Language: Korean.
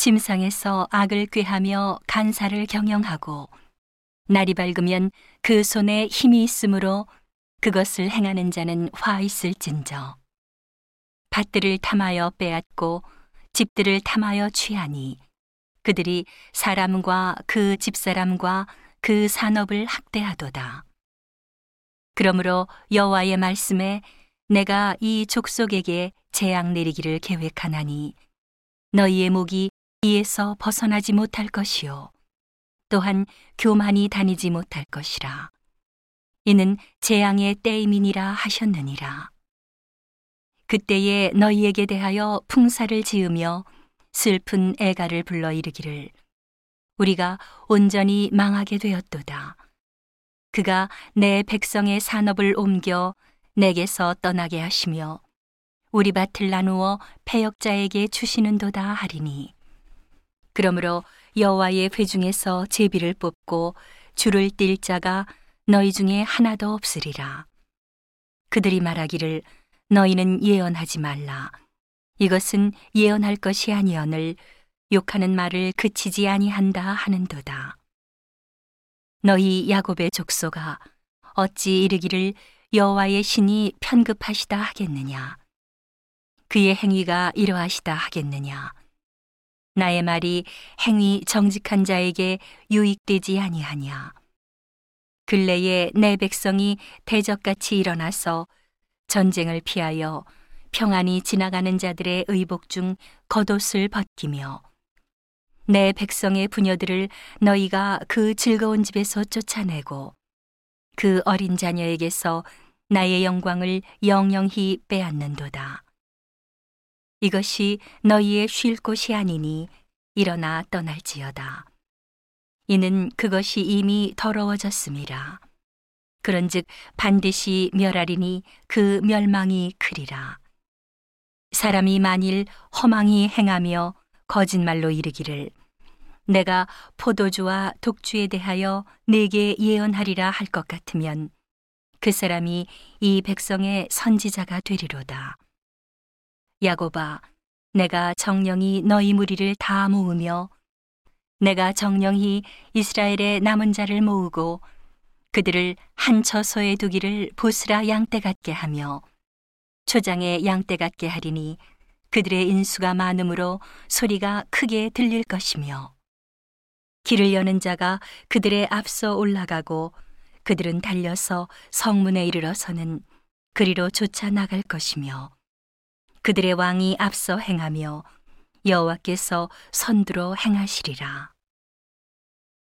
침상에서 악을 꾀하며 간사를 경영하고 날이 밝으면 그 손에 힘이 있으므로 그것을 행하는 자는 화 있을진저 밭들을 탐하여 빼앗고 집들을 탐하여 취하니 그들이 사람과 그 집사람과 그 산업을 학대하도다. 그러므로 여호와의 말씀에 내가 이 족속에게 재앙 내리기를 계획하나니 너희의 목이 이에서 벗어나지 못할 것이요. 또한 교만이 다니지 못할 것이라. 이는 재앙의 때임이니라 하셨느니라. 그때에 너희에게 대하여 풍사를 지으며 슬픈 애가를 불러 이르기를 우리가 온전히 망하게 되었도다. 그가 내 백성의 산업을 옮겨 내게서 떠나게 하시며 우리 밭을 나누어 패역자에게 주시는도다 하리니 그러므로 여호와의 회 중에서 제비를 뽑고 줄을 띨 자가 너희 중에 하나도 없으리라 그들이 말하기를 너희는 예언하지 말라 이것은 예언할 것이 아니언을 욕하는 말을 그치지 아니한다 하는도다. 너희 야곱의 족소가 어찌 이르기를 여호와의 신이 편급하시다 하겠느냐? 그의 행위가 이러하시다 하겠느냐? 나의 말이 행위 정직한 자에게 유익되지 아니하냐? 근래에 내 백성이 대적같이 일어나서 전쟁을 피하여 평안히 지나가는 자들의 의복 중 겉옷을 벗기며 내 백성의 부녀들을 너희가 그 즐거운 집에서 쫓아내고 그 어린 자녀에게서 나의 영광을 영영히 빼앗는도다. 이것이 너희의 쉴 곳이 아니니 일어나 떠날지어다. 이는 그것이 이미 더러워졌음이라. 그런즉 반드시 멸하리니 그 멸망이 크리라. 사람이 만일 허망히 행하며 거짓말로 이르기를 내가 포도주와 독주에 대하여 내게 예언하리라 할 것 같으면 그 사람이 이 백성의 선지자가 되리로다. 야고바, 내가 정령이 너희 무리를 다 모으며 내가 정령이 이스라엘의 남은 자를 모으고 그들을 한 처소에 두기를 보스라 양떼 같게 하며 초장에 양떼 같게 하리니 그들의 인수가 많으므로 소리가 크게 들릴 것이며 길을 여는 자가 그들의 앞서 올라가고 그들은 달려서 성문에 이르러서는 그리로 쫓아 나갈 것이며 그들의 왕이 앞서 행하며 여호와께서 선두로 행하시리라.